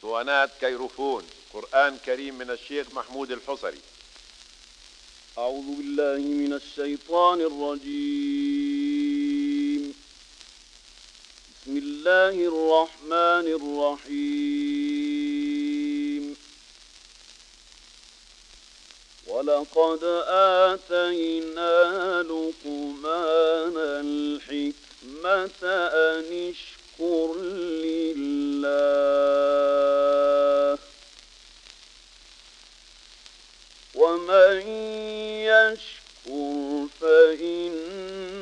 اسطوانات كيروفون قرآن كريم من الشيخ محمود الحصري. أعوذ بالله من الشيطان الرجيم. بسم الله الرحمن الرحيم. ولقد آتينا لقمان الحكمة أن اشكر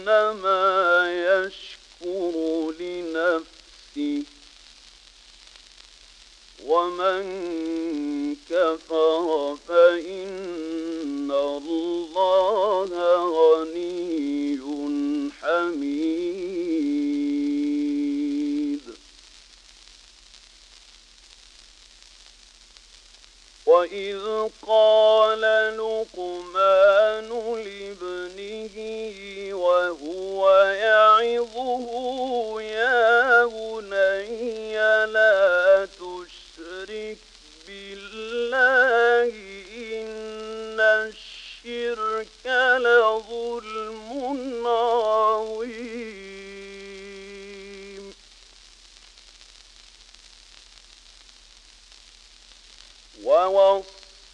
فإنما يشكر لنفسه ومن كفر فإن الله غني حميد. وإذ قال لقمان وهو يعظه يا بني لا تشرك بالله إن الشرك لظلم عظيم.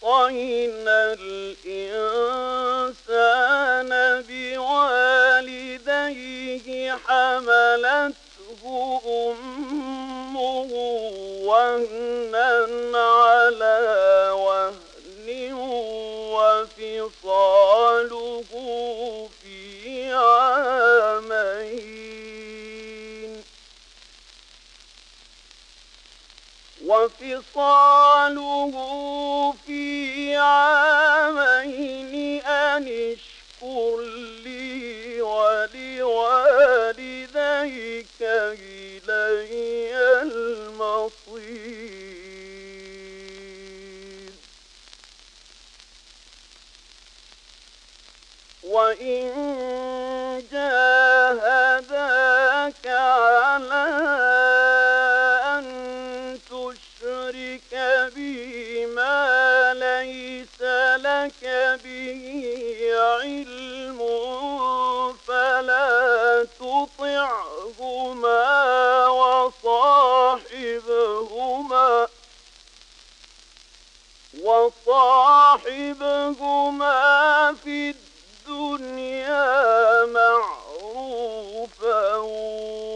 ووصينا الإنسان بوالديه حملته أمه وهنا على وهن وفصاله في عامين. وفصاله في عامين. ولوالديك إلي المصير. وإن تطعهما وصاحبهما وصاحبهما في الدنيا معروفا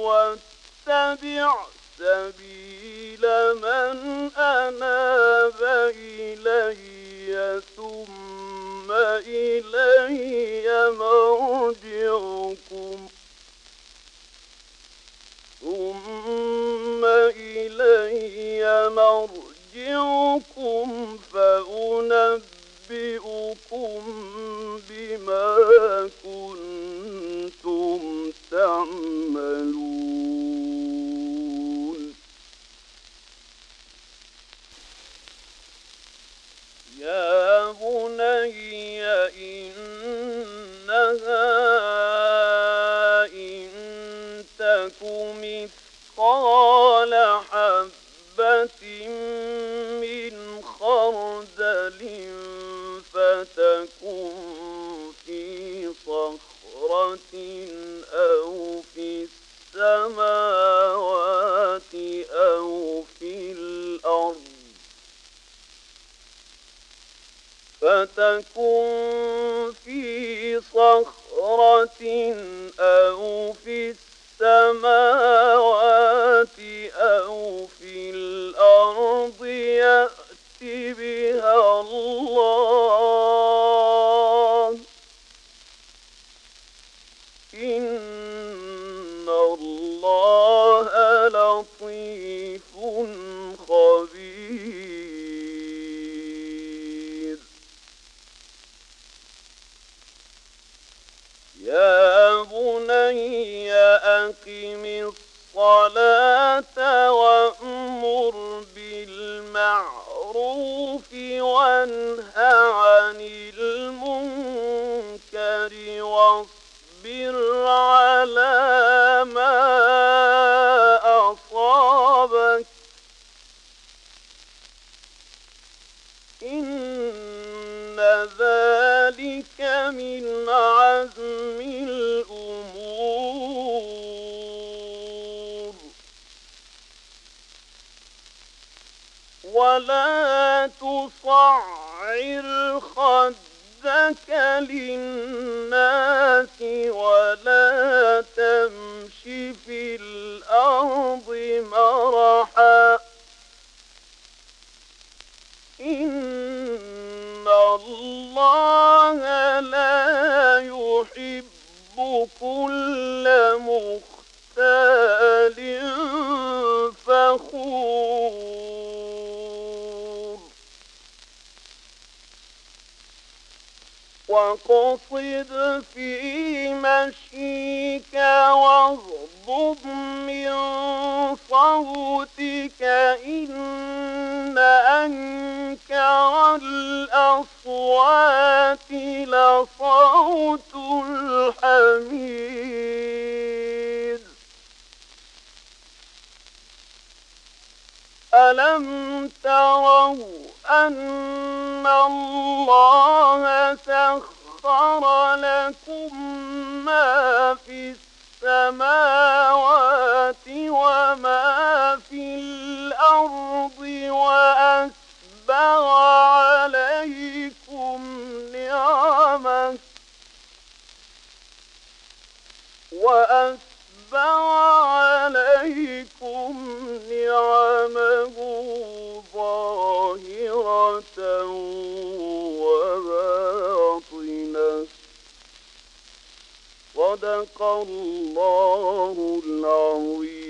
واتبع سبيل من أناب إلي ثم إلي مرجعكم ثم إلي مرجعكم فأنبئكم بما كنتم تعملون. يا بني إنها مثقال حبة من خردل فتكن في صخرة أو في السماوات أو في الأرض فتكن في صخرة أو في السماوات بها الله. إن الله لطيف خبير. يا بني أقم الصلاة وأمر بالمعروف وانه عن المنكر واصبر على ما أصابك. إن ذلك من عزم الأمور ولا تصعر خدك للناس ولا تمش في الأرض مرحا. إن الله لا يحب كل مختال فخور. وقصد في مشيك واغضب من صوتك إن أنكر الأصوات لصوت الحميد. ألم تروا أن الله سخر لكم ما في السماوات وما في الأرض وأسبغ عليكم نعمه وأسبغ صدق الله العظيم.